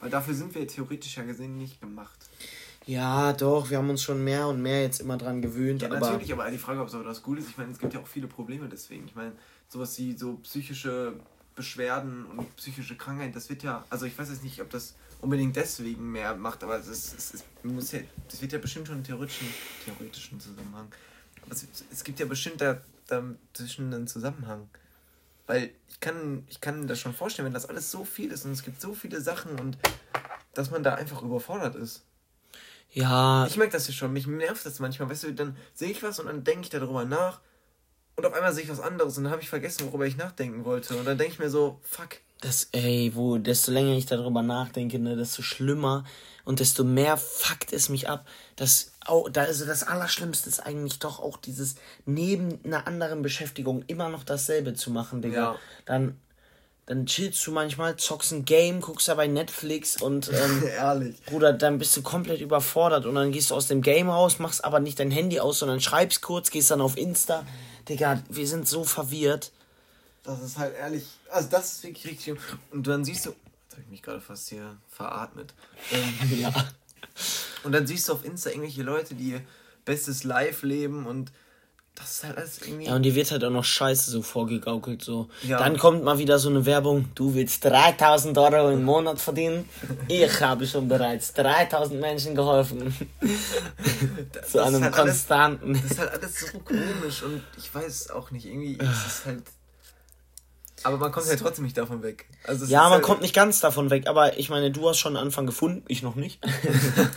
weil dafür sind wir theoretisch ja gesehen nicht gemacht. Ja, doch, wir haben uns schon mehr und mehr jetzt immer dran gewöhnt. Ja, aber natürlich, aber die Frage, ob es das gut ist, ich meine, es gibt ja auch viele Probleme deswegen. Ich meine, sowas wie so psychische Beschwerden und psychische Krankheit, das wird ja, also ich weiß jetzt nicht, ob das unbedingt deswegen mehr macht, aber es, ist, es, ist, muss ja, das wird ja bestimmt schon einen theoretischen, theoretischen Zusammenhang. Aber es, es gibt ja bestimmt da, da zwischen einen Zusammenhang. Weil ich kann, ich kann das schon vorstellen, wenn das alles so viel ist und es gibt so viele Sachen und dass man da einfach überfordert ist. Ja. Ich merke das ja schon, mich nervt das manchmal. Weißt du, dann sehe ich was und dann denke ich darüber nach und auf einmal sehe ich was anderes und dann habe ich vergessen, worüber ich nachdenken wollte. Und dann denke ich mir so, fuck. Das, ey, wo, desto länger ich darüber nachdenke, ne, desto schlimmer und desto mehr fuckt es mich ab. Das, oh, da also das Allerschlimmste ist eigentlich doch auch dieses neben einer anderen Beschäftigung immer noch dasselbe zu machen, Digga. Ja. Dann, dann chillst du manchmal, zockst ein Game, guckst dabei Netflix und ähm, ehrlich. Bruder, dann bist du komplett überfordert und dann gehst du aus dem Game raus, machst aber nicht dein Handy aus, sondern schreibst kurz, gehst dann auf Insta. Digga, wir sind so verwirrt. Das ist halt ehrlich, also das ist wirklich richtig. Und dann siehst du, jetzt habe ich mich gerade fast hier veratmet. Ähm, ja. Und dann siehst du auf Insta irgendwelche Leute, die ihr bestes Live leben und das ist halt alles irgendwie. Ja, und die wird halt auch noch scheiße so vorgegaukelt. So. Ja. Dann kommt mal wieder so eine Werbung: Du willst 3000 Euro im Monat verdienen. Ich habe schon bereits 3000 Menschen geholfen. Zu einem halt konstanten. Alles, das ist halt alles so komisch und ich weiß auch nicht. Irgendwie ist es halt aber man kommt ja trotzdem nicht davon weg. Also ja, man halt kommt nicht ganz davon weg, aber ich meine, du hast schon einen Anfang gefunden, ich noch nicht.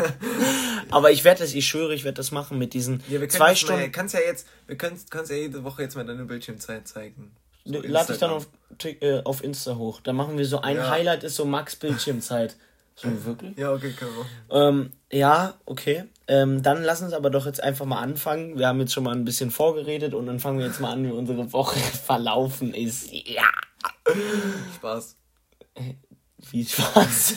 aber ich werde das, ich schwöre, ich werde das machen mit diesen ja, zwei Stunden. Mal, kannst ja jetzt, wir können kannst ja jede Woche jetzt mal deine Bildschirmzeit zeigen. So Lade ich dann auf, äh, auf Insta hoch. Da machen wir so ein ja. Highlight ist so Max Bildschirmzeit. So wirklich? Ja, okay, können wir. Ähm, ja, okay. Ähm, dann lass uns aber doch jetzt einfach mal anfangen. Wir haben jetzt schon mal ein bisschen vorgeredet und dann fangen wir jetzt mal an, wie unsere Woche verlaufen ist. Ja. Spaß. Wie Spaß?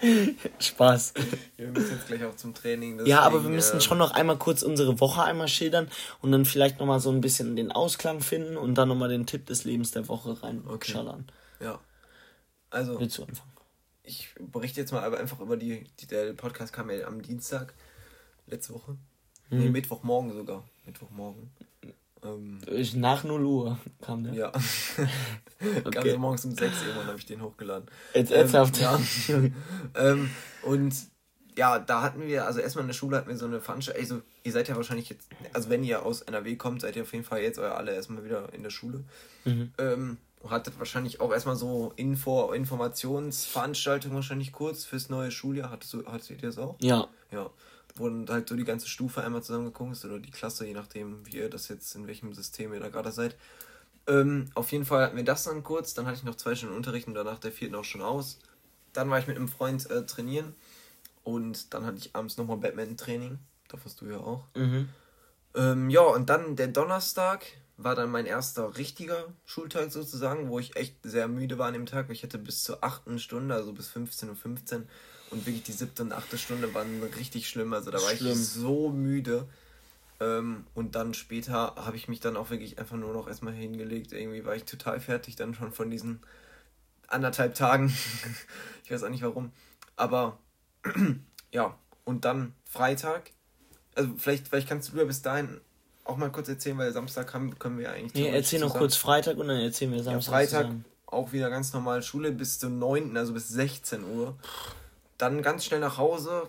Spaß. Wir müssen jetzt gleich auch zum Training. Deswegen, ja, aber wir müssen äh, schon noch einmal kurz unsere Woche einmal schildern und dann vielleicht nochmal so ein bisschen den Ausklang finden und dann nochmal den Tipp des Lebens der Woche reinschallern. Okay. Ja. Also. Willst du anfangen? Ich berichte jetzt mal aber einfach über die, die der Podcast kam ja am Dienstag, letzte Woche. Mhm. Nee, Mittwochmorgen sogar. Mittwochmorgen. Ähm, Nach 0 Uhr kam der. Ja. okay. Kam so morgens um 6 Uhr und habe ich den hochgeladen. Jetzt ernsthaft. Ähm, ja. ähm, und ja, da hatten wir, also erstmal in der Schule hatten wir so eine Veranstaltung, also ihr seid ja wahrscheinlich jetzt, also wenn ihr aus NRW kommt, seid ihr auf jeden Fall jetzt euer alle erstmal wieder in der Schule. Mhm. Ähm, hattet wahrscheinlich auch erstmal so Info, Informationsveranstaltungen wahrscheinlich kurz fürs neue Schuljahr. Hattest du, hattet ihr das auch? Ja. Ja. Wo halt so die ganze Stufe einmal zusammengekommen ist oder die Klasse, je nachdem, wie ihr das jetzt, in welchem System ihr da gerade seid. Ähm, auf jeden Fall hatten wir das dann kurz, dann hatte ich noch zwei Stunden Unterricht und danach der vierten auch schon aus. Dann war ich mit einem Freund äh, trainieren und dann hatte ich abends nochmal Badminton-Training. Da warst du ja auch. Mhm. Ähm, ja, und dann der Donnerstag war dann mein erster richtiger Schultag sozusagen, wo ich echt sehr müde war an dem Tag. Ich hatte bis zur achten Stunde, also bis 15.15 Uhr 15, und wirklich die siebte und achte Stunde waren richtig schlimm. Also da war schlimm. ich so müde. Ähm, und dann später habe ich mich dann auch wirklich einfach nur noch erstmal hingelegt. Irgendwie war ich total fertig dann schon von diesen anderthalb Tagen. ich weiß auch nicht warum. Aber ja, und dann Freitag. Also vielleicht, vielleicht kannst du ja bis dahin auch mal kurz erzählen, weil Samstag haben, können wir eigentlich. Nee, erzähl noch kurz Freitag und dann erzählen wir Samstag. Ja, Freitag zusammen. auch wieder ganz normal Schule bis zum 9., also bis 16 Uhr. Dann ganz schnell nach Hause.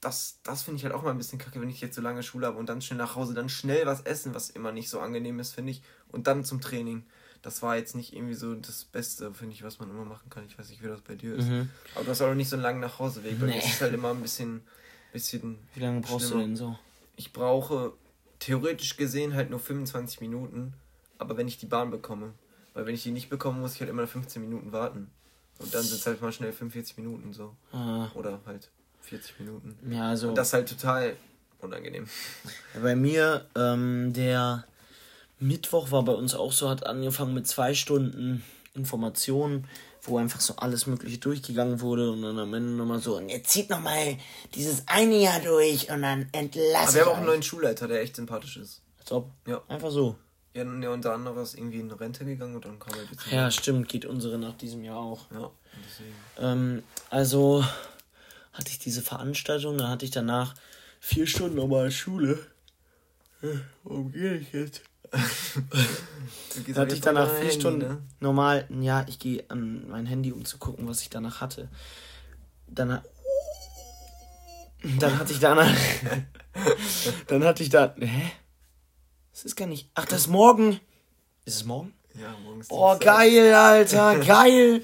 Das, das finde ich halt auch mal ein bisschen kacke, wenn ich jetzt so lange Schule habe und dann schnell nach Hause, dann schnell was essen, was immer nicht so angenehm ist, finde ich. Und dann zum Training. Das war jetzt nicht irgendwie so das Beste, finde ich, was man immer machen kann. Ich weiß nicht, wie das bei dir ist. Mhm. Aber du hast auch nicht so einen langen Nachhauseweg. Bei nee. mir ist halt immer ein bisschen. bisschen wie lange brauchst schlimmer. du denn so? Ich brauche theoretisch gesehen halt nur 25 Minuten, aber wenn ich die Bahn bekomme. Weil wenn ich die nicht bekomme, muss ich halt immer 15 Minuten warten. Und dann sind es halt mal schnell 45 Minuten so. Ah. Oder halt 40 Minuten. Ja, also. Und das ist halt total unangenehm. Bei mir, ähm, der Mittwoch war bei uns auch so, hat angefangen mit zwei Stunden Informationen, wo einfach so alles Mögliche durchgegangen wurde und dann am Ende nochmal so, und jetzt zieht nochmal dieses eine Jahr durch und dann entlassen. Aber wir haben auch einen neuen Schulleiter, der echt sympathisch ist. Als ob. Ja. Einfach so. Ja, ja unter anderem ist irgendwie in Rente gegangen und dann kam er jetzt. Ja, stimmt, geht unsere nach diesem Jahr auch. Ja, ähm, also hatte ich diese Veranstaltung, dann hatte ich danach vier Stunden nochmal Schule. Warum gehe ich jetzt? Da hatte ich danach vier Handy, Stunden ne? normal, ja, ich gehe an mein Handy, um zu gucken, was ich danach hatte. Dann, dann hatte ich danach, dann hatte ich da, hä? Das ist gar nicht, ach, das ist morgen. Ist es morgen? Ja, morgen ist Oh, geil, Alter, geil.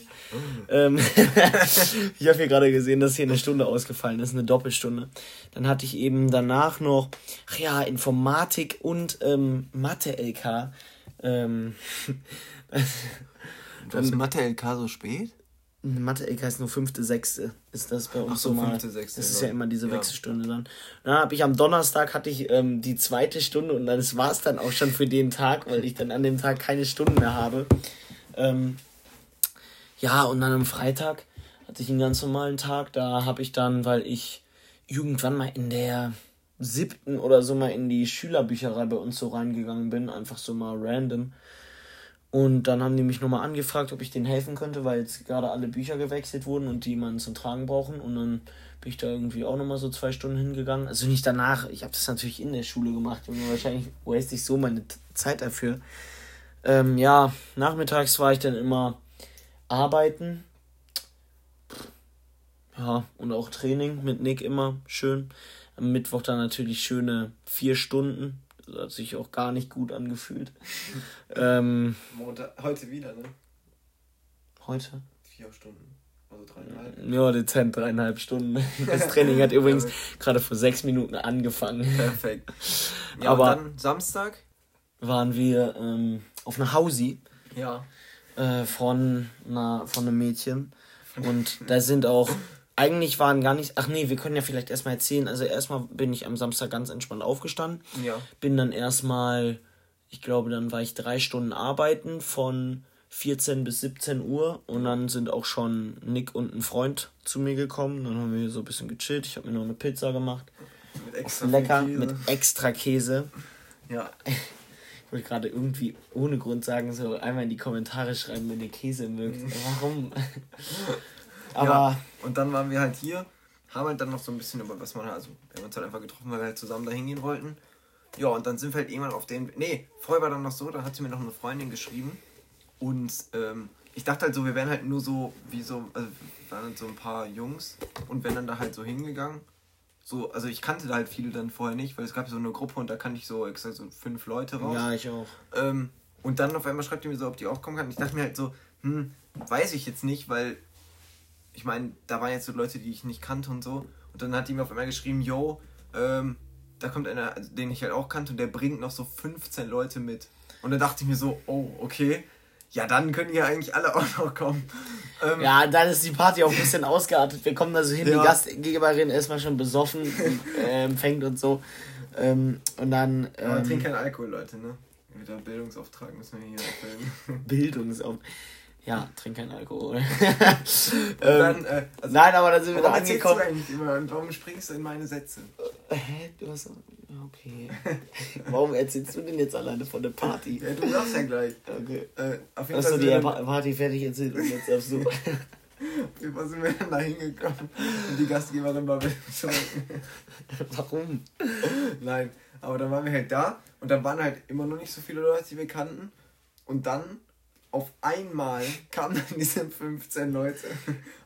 Ähm, ich habe hier gerade gesehen, dass hier eine Stunde ausgefallen ist, eine Doppelstunde. Dann hatte ich eben danach noch, ach ja, Informatik und ähm, Mathe-LK. Ähm, du hast Mathe-LK so spät? Mathe-LK ist nur fünfte, sechste. Ist das bei uns Ach so, so mal. Fünfte, sechste, das ist ja immer diese ja. Wechselstunde dann. Dann habe ich am Donnerstag hatte ich ähm, die zweite Stunde und dann war es dann auch schon für den Tag, weil ich dann an dem Tag keine Stunden mehr habe. Ähm, ja, und dann am Freitag hatte ich einen ganz normalen Tag. Da habe ich dann, weil ich irgendwann mal in der siebten oder so mal in die Schülerbücherei bei uns so reingegangen bin, einfach so mal random und dann haben die mich nochmal angefragt, ob ich denen helfen könnte, weil jetzt gerade alle Bücher gewechselt wurden und die man zum Tragen brauchen. Und dann bin ich da irgendwie auch nochmal so zwei Stunden hingegangen. Also nicht danach, ich habe das natürlich in der Schule gemacht. Und wahrscheinlich waste ich so meine Zeit dafür. Ähm, ja, nachmittags war ich dann immer arbeiten. Ja, und auch Training mit Nick immer schön. Am Mittwoch dann natürlich schöne vier Stunden das hat sich auch gar nicht gut angefühlt. ähm, Montag, heute wieder, ne? Heute? Vier Stunden. Also dreieinhalb. Ja, dezent dreieinhalb Stunden. Das Training hat übrigens gerade vor sechs Minuten angefangen. Perfekt. Ja, Aber dann Samstag? Waren wir ähm, auf einer Hausi. Ja. Äh, von, einer, von einem Mädchen. Und da sind auch eigentlich waren gar nicht. Ach nee, wir können ja vielleicht erstmal erzählen. Also erstmal bin ich am Samstag ganz entspannt aufgestanden. Ja. Bin dann erstmal, ich glaube, dann war ich drei Stunden arbeiten von 14 bis 17 Uhr und dann sind auch schon Nick und ein Freund zu mir gekommen. Dann haben wir so ein bisschen gechillt. Ich habe mir noch eine Pizza gemacht. Mit extra Lecker, Käse. mit extra Käse. Ja. Ich wollte gerade irgendwie ohne Grund sagen, so einmal in die Kommentare schreiben, wenn ihr Käse mögt. Mhm. Warum? Aber. Ja, und dann waren wir halt hier, haben halt dann noch so ein bisschen über was man halt, also wir haben uns halt einfach getroffen, weil wir halt zusammen da hingehen wollten. Ja, und dann sind wir halt irgendwann auf den. Nee, vorher war dann noch so, da hat sie mir noch eine Freundin geschrieben. Und ähm, ich dachte halt so, wir wären halt nur so, wie so, also waren halt so ein paar Jungs und wären dann da halt so hingegangen. So, also ich kannte da halt viele dann vorher nicht, weil es gab so eine Gruppe und da kannte ich so extra so fünf Leute raus. Ja, ich auch. Ähm, und dann auf einmal schreibt die mir so, ob die auch kommen kann. Ich dachte mir halt so, hm, weiß ich jetzt nicht, weil ich meine, da waren jetzt so Leute, die ich nicht kannte und so. Und dann hat die mir auf einmal geschrieben, yo, ähm, da kommt einer, den ich halt auch kannte und der bringt noch so 15 Leute mit. Und dann dachte ich mir so, oh, okay. Ja, dann können ja eigentlich alle auch noch kommen. Ähm, ja, dann ist die Party auch ein bisschen ausgeartet. Wir kommen da so hin, ja. die Gastgeberin erstmal schon besoffen äh, empfängt und so. Ähm, und dann. Ähm, Aber trinkt keinen Alkohol, Leute, ne? Wieder Bildungsauftrag müssen wir hier erfüllen. Bildungsauftrag. Ja, trink keinen Alkohol. ähm, dann, äh, also, Nein, aber dann sind wir da angekommen. Immer und warum springst du in meine Sätze? Äh, hä? Du hast. Okay. warum erzählst du denn jetzt alleine von der Party? Ja, du darfst ja gleich. Okay. Äh, auf jeden Hast du die Party fertig erzählt und jetzt darfst du. Wie sind wir dann da hingekommen und die Gastgeberin war betrunken. Warum? Nein, aber dann waren wir halt da und dann waren halt immer noch nicht so viele Leute, die wir kannten. Und dann auf einmal kamen dann diese 15 Leute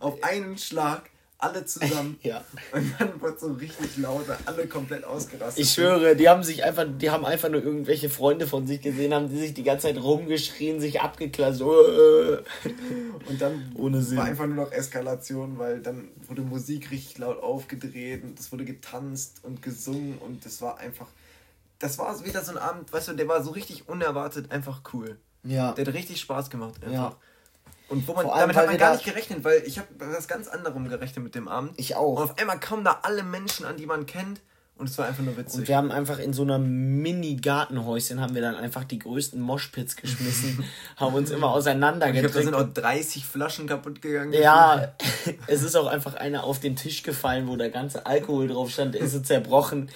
auf einen Schlag alle zusammen. ja. Und dann wurde so richtig lauter, alle komplett ausgerastet. Ich schwöre, die haben sich einfach, die haben einfach nur irgendwelche Freunde von sich gesehen, haben die sich die ganze Zeit rumgeschrien, sich abgeklatscht. Und dann Ohne Sinn. war einfach nur noch Eskalation, weil dann wurde Musik richtig laut aufgedreht und es wurde getanzt und gesungen und das war einfach, das war wieder so ein Abend, weißt du, der war so richtig unerwartet einfach cool. Ja. Der hat richtig Spaß gemacht. Einfach. Ja. Und wo man, allem, damit hat man gar nicht gerechnet, weil ich habe was ganz anderem gerechnet mit dem Abend. Ich auch. Und auf einmal kommen da alle Menschen an, die man kennt. Und es war einfach nur witzig. Und wir haben einfach in so einer Mini-Gartenhäuschen haben wir dann einfach die größten Moshpits geschmissen, haben uns immer auseinandergedrückt. Ich glaube, da sind auch 30 Flaschen kaputt gegangen. Ja, es ist auch einfach einer auf den Tisch gefallen, wo der ganze Alkohol drauf stand, der ist so zerbrochen.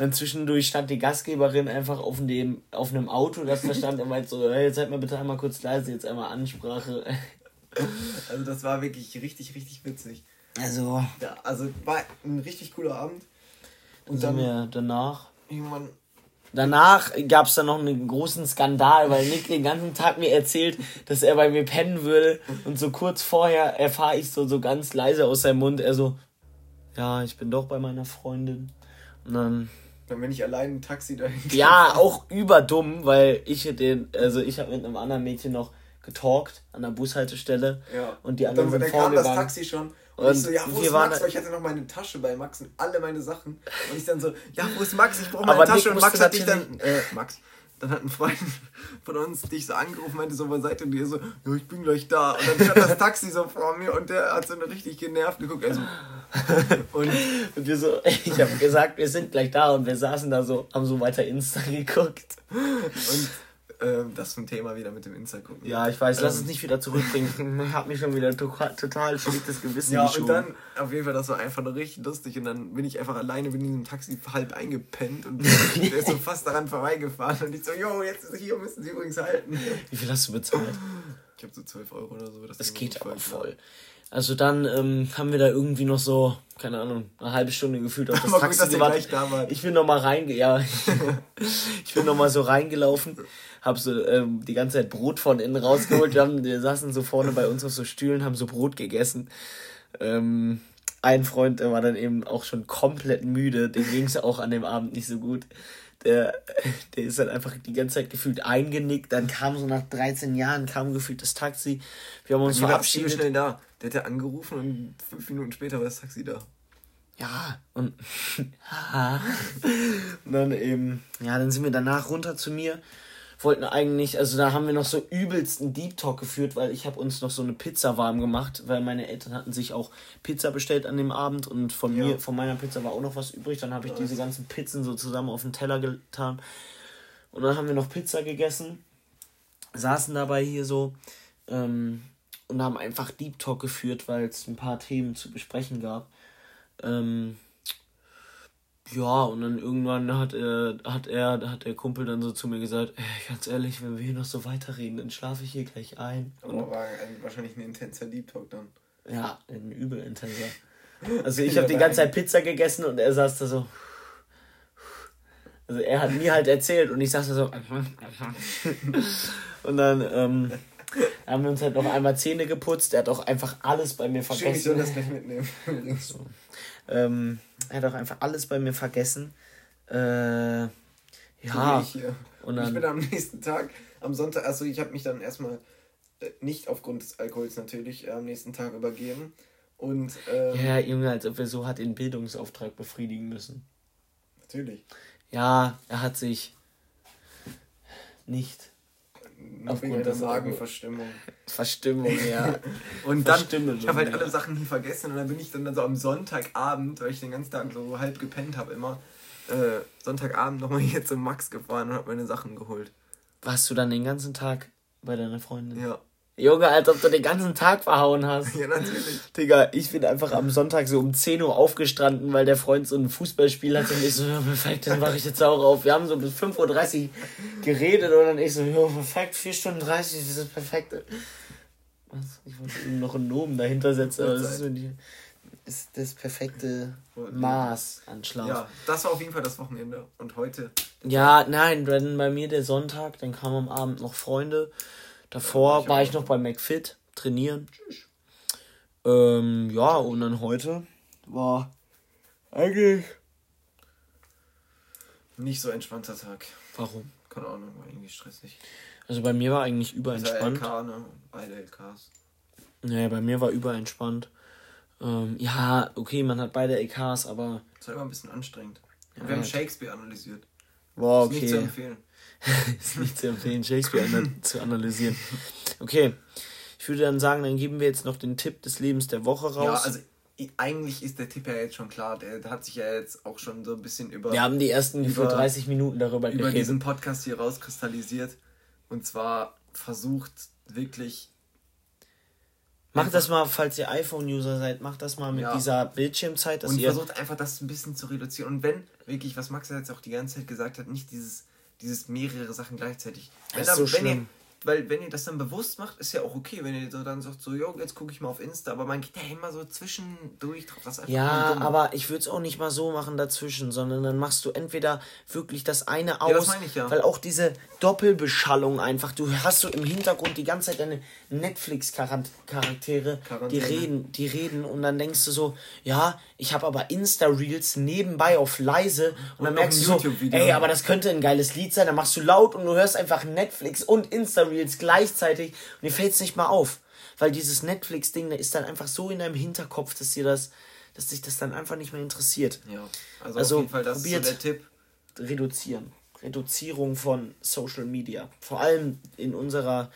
Dann zwischendurch stand die Gastgeberin einfach auf dem auf einem Auto, das da stand und meint so, hey, jetzt seid mal bitte einmal kurz leise, jetzt einmal Ansprache. Also das war wirklich richtig, richtig witzig. Also. Ja, also war ein richtig cooler Abend. Und dann wir danach. Irgendwann. Danach gab es dann noch einen großen Skandal, weil Nick den ganzen Tag mir erzählt, dass er bei mir pennen würde. Und so kurz vorher erfahre ich so, so ganz leise aus seinem Mund, er so, ja, ich bin doch bei meiner Freundin. Und dann. Dann bin ich allein im Taxi dahin. Ja, auch überdumm, weil ich den, also ich habe mit einem anderen Mädchen noch getalkt an der Bushaltestelle. Ja. Und die anderen und dann, sind dann kam das Taxi schon und, und ich so, ja, wo ist Max? Weil ich hatte noch meine Tasche bei Max und alle meine Sachen. Und ich dann so, ja, wo ist Max? Ich brauche meine Tasche. Und Max hat dich dann, äh, Max, dann hat ein Freund von uns dich so angerufen, meinte so, wo seid ihr? Und die so, ja, ich bin gleich da. Und dann stand das Taxi so vor mir und der hat so eine richtig genervt geguckt. Also, und, und wir so, ich habe gesagt, wir sind gleich da und wir saßen da so, haben so weiter Insta geguckt. Und ähm, das zum Thema wieder mit dem Insta gucken. Ja, ich weiß, lass ähm, es nicht wieder zurückbringen. ich habe mich schon wieder total, total schlechtes Gewissen Ja, geschoben. und dann, auf jeden Fall, das war einfach nur richtig lustig. Und dann bin ich einfach alleine, bin in diesem Taxi halb eingepennt und der ist so fast daran vorbeigefahren. Und ich so, jo, jetzt ist hier, müssen Sie übrigens halten. Wie viel hast du bezahlt? Ich habe so 12 Euro oder so. Das, das geht aber voll. Also dann ähm, haben wir da irgendwie noch so, keine Ahnung, eine halbe Stunde gefühlt auf das Taxi gut, gewartet. Ich bin noch mal rein, ja, ich bin noch mal so reingelaufen habe so ähm, die ganze Zeit Brot von innen rausgeholt. Wir, haben, wir saßen so vorne bei uns auf so Stühlen, haben so Brot gegessen. Ähm, ein Freund, der war dann eben auch schon komplett müde, dem ging es auch an dem Abend nicht so gut. Der, der ist dann einfach die ganze Zeit gefühlt eingenickt. Dann kam so nach 13 Jahren, kam gefühlt das Taxi. Wir haben uns verabschiedet. schnell da. Der hat ja angerufen und fünf Minuten später war das Taxi da. Ja, und, und dann eben, ja, dann sind wir danach runter zu mir wollten eigentlich, also da haben wir noch so übelsten Deep Talk geführt, weil ich habe uns noch so eine Pizza warm gemacht, weil meine Eltern hatten sich auch Pizza bestellt an dem Abend und von ja. mir, von meiner Pizza war auch noch was übrig. Dann habe ich diese ganzen Pizzen so zusammen auf den Teller getan. Und dann haben wir noch Pizza gegessen, saßen dabei hier so ähm, und haben einfach Deep Talk geführt, weil es ein paar Themen zu besprechen gab. Ähm, ja, und dann irgendwann hat er, hat er, hat der Kumpel dann so zu mir gesagt, ey, ganz ehrlich, wenn wir hier noch so weiterreden, dann schlafe ich hier gleich ein. Aber war wahrscheinlich ein intenser Deep Talk dann. Ja, ein übel intenser. Also ich habe die ganze Zeit Pizza gegessen und er saß da so. Also er hat mir halt erzählt und ich saß da so. und dann ähm, haben wir uns halt noch einmal Zähne geputzt. Er hat auch einfach alles bei mir vergessen. Ich soll das gleich mitnehmen. so. Ähm, er hat auch einfach alles bei mir vergessen. Äh, ja. Ich, und dann, ich bin am nächsten Tag, am Sonntag, also ich habe mich dann erstmal äh, nicht aufgrund des Alkohols natürlich äh, am nächsten Tag übergeben. Und, ähm, ja, Junge, als ob er so hat den Bildungsauftrag befriedigen müssen. Natürlich. Ja, er hat sich nicht Aufgrund der Magenverstimmung. Verstimmung, ja. und dann, ich habe halt alle Sachen nie vergessen und dann bin ich dann so am Sonntagabend, weil ich den ganzen Tag so halb gepennt habe immer, äh, Sonntagabend nochmal hier zum Max gefahren und habe meine Sachen geholt. Warst du dann den ganzen Tag bei deiner Freundin? Ja. Junge, als ob du den ganzen Tag verhauen hast. Ja, natürlich. Digga, ich bin einfach am Sonntag so um 10 Uhr aufgestanden, weil der Freund so ein Fußballspiel hatte und ich so, ja, perfekt, dann wache ich jetzt auch auf. Wir haben so bis 5.30 Uhr geredet und dann ich so, ja, perfekt, 4 Stunden 30, das ist das perfekte. Was? Ich wollte noch einen Nomen dahinter setzen, aber das ist, so die, ist das perfekte Maß an Schlaf. Ja, das war auf jeden Fall das Wochenende. Und heute? Ja, nein, dann bei mir der Sonntag, dann kamen am Abend noch Freunde. Davor ja, war ich noch bei McFit trainieren. Ähm, ja, und dann heute war eigentlich nicht so entspannter Tag. Warum? Keine Ahnung, war irgendwie stressig. Also bei mir war eigentlich überentspannt. LK, ne? Beide LKs. Naja, bei mir war überentspannt. Ähm, ja, okay, man hat beide LKs, aber. Das war immer ein bisschen anstrengend. Ja, wir haben Shakespeare analysiert. Boah, okay. Nicht zu empfehlen. Ist nicht zu empfehlen, Shakespeare zu analysieren. Okay, ich würde dann sagen, dann geben wir jetzt noch den Tipp des Lebens der Woche raus. Ja, also eigentlich ist der Tipp ja jetzt schon klar. Der hat sich ja jetzt auch schon so ein bisschen über. Wir haben die ersten über, 30 Minuten darüber über diesen Podcast hier rauskristallisiert. Und zwar versucht wirklich. Macht das mal, falls ihr iPhone-User seid, macht das mal mit ja. dieser Bildschirmzeit. Dass und ihr versucht einfach das ein bisschen zu reduzieren. Und wenn wirklich, was Max jetzt auch die ganze Zeit gesagt hat, nicht dieses, dieses mehrere Sachen gleichzeitig. Wenn, das ist so wenn schlimm. Weil wenn ihr das dann bewusst macht, ist ja auch okay, wenn ihr so dann sagt, so, jo, jetzt gucke ich mal auf Insta, aber man geht ja immer so zwischendurch drauf. Das ja, aber ich würde es auch nicht mal so machen dazwischen, sondern dann machst du entweder wirklich das eine aus, ja, das ich, ja. weil auch diese Doppelbeschallung einfach, du hast so im Hintergrund die ganze Zeit deine Netflix-Charaktere, die reden, die reden und dann denkst du so, ja, ich habe aber Insta-Reels nebenbei auf leise und, und dann merkst du so, ey, aber das könnte ein geiles Lied sein, dann machst du laut und du hörst einfach Netflix und Insta Reels gleichzeitig und dir fällt es nicht mal auf. Weil dieses Netflix-Ding, da ist dann einfach so in deinem Hinterkopf, dass dir das, dass dich das dann einfach nicht mehr interessiert. Ja, also, also auf jeden Fall, das probiert ist so der Tipp. Reduzieren. Reduzierung von Social Media. Vor allem in unserer,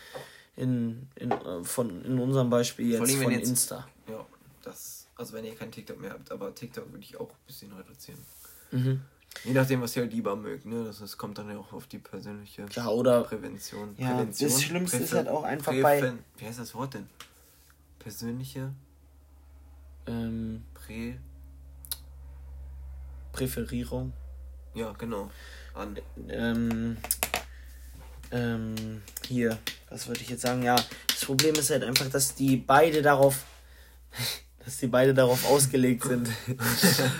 in, in, äh, von, in unserem Beispiel jetzt von jetzt, Insta. Ja, das, also wenn ihr kein TikTok mehr habt, aber TikTok würde ich auch ein bisschen reduzieren. Mhm. Je nachdem, was ihr halt lieber mögt, ne? Das, das kommt dann ja auch auf die persönliche ja, oder Prävention. Ja, Prävention, das Schlimmste Präfer ist halt auch einfach Präfen bei. Wie heißt das Wort denn? Persönliche. Ähm, Prä. Präferierung. Ja, genau. An. Ähm, ähm, hier, was würde ich jetzt sagen? Ja, das Problem ist halt einfach, dass die beide darauf dass die beide darauf ausgelegt sind,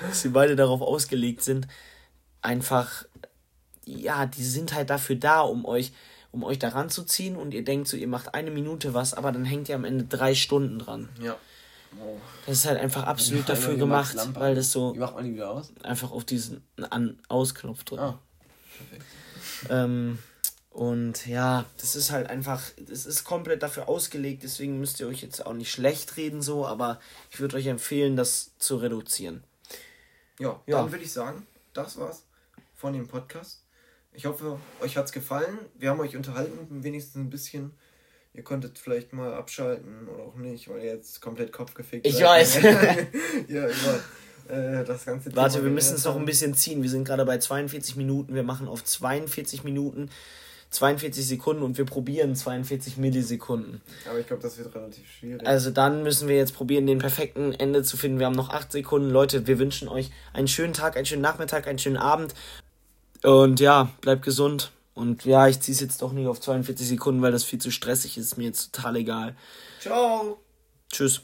dass die beide darauf ausgelegt sind, einfach, ja, die sind halt dafür da, um euch, um euch daran zu ziehen und ihr denkt so, ihr macht eine Minute was, aber dann hängt ihr am Ende drei Stunden dran. Ja. Oh. Das ist halt einfach absolut dafür gemacht, weil das so. Wie macht man die wieder aus? Einfach auf diesen An Ausknopf drücken. Ah, perfekt. Ähm, und ja, das ist halt einfach, das ist komplett dafür ausgelegt, deswegen müsst ihr euch jetzt auch nicht schlecht reden so, aber ich würde euch empfehlen, das zu reduzieren. Ja, ja. dann würde ich sagen, das war's von dem Podcast. Ich hoffe, euch hat es gefallen. Wir haben euch unterhalten, wenigstens ein bisschen. Ihr konntet vielleicht mal abschalten oder auch nicht, weil ihr jetzt komplett kopfgefickt Ich weiß. ja, über äh, das ganze Thema Warte, wir müssen es noch ein bisschen ziehen. Wir sind gerade bei 42 Minuten. Wir machen auf 42 Minuten 42 Sekunden und wir probieren 42 Millisekunden. Aber ich glaube, das wird relativ schwierig. Also dann müssen wir jetzt probieren, den perfekten Ende zu finden. Wir haben noch 8 Sekunden. Leute, wir wünschen euch einen schönen Tag, einen schönen Nachmittag, einen schönen Abend. Und ja, bleibt gesund. Und ja, ich ziehe es jetzt doch nicht auf 42 Sekunden, weil das viel zu stressig ist. Mir jetzt total egal. Ciao. Tschüss.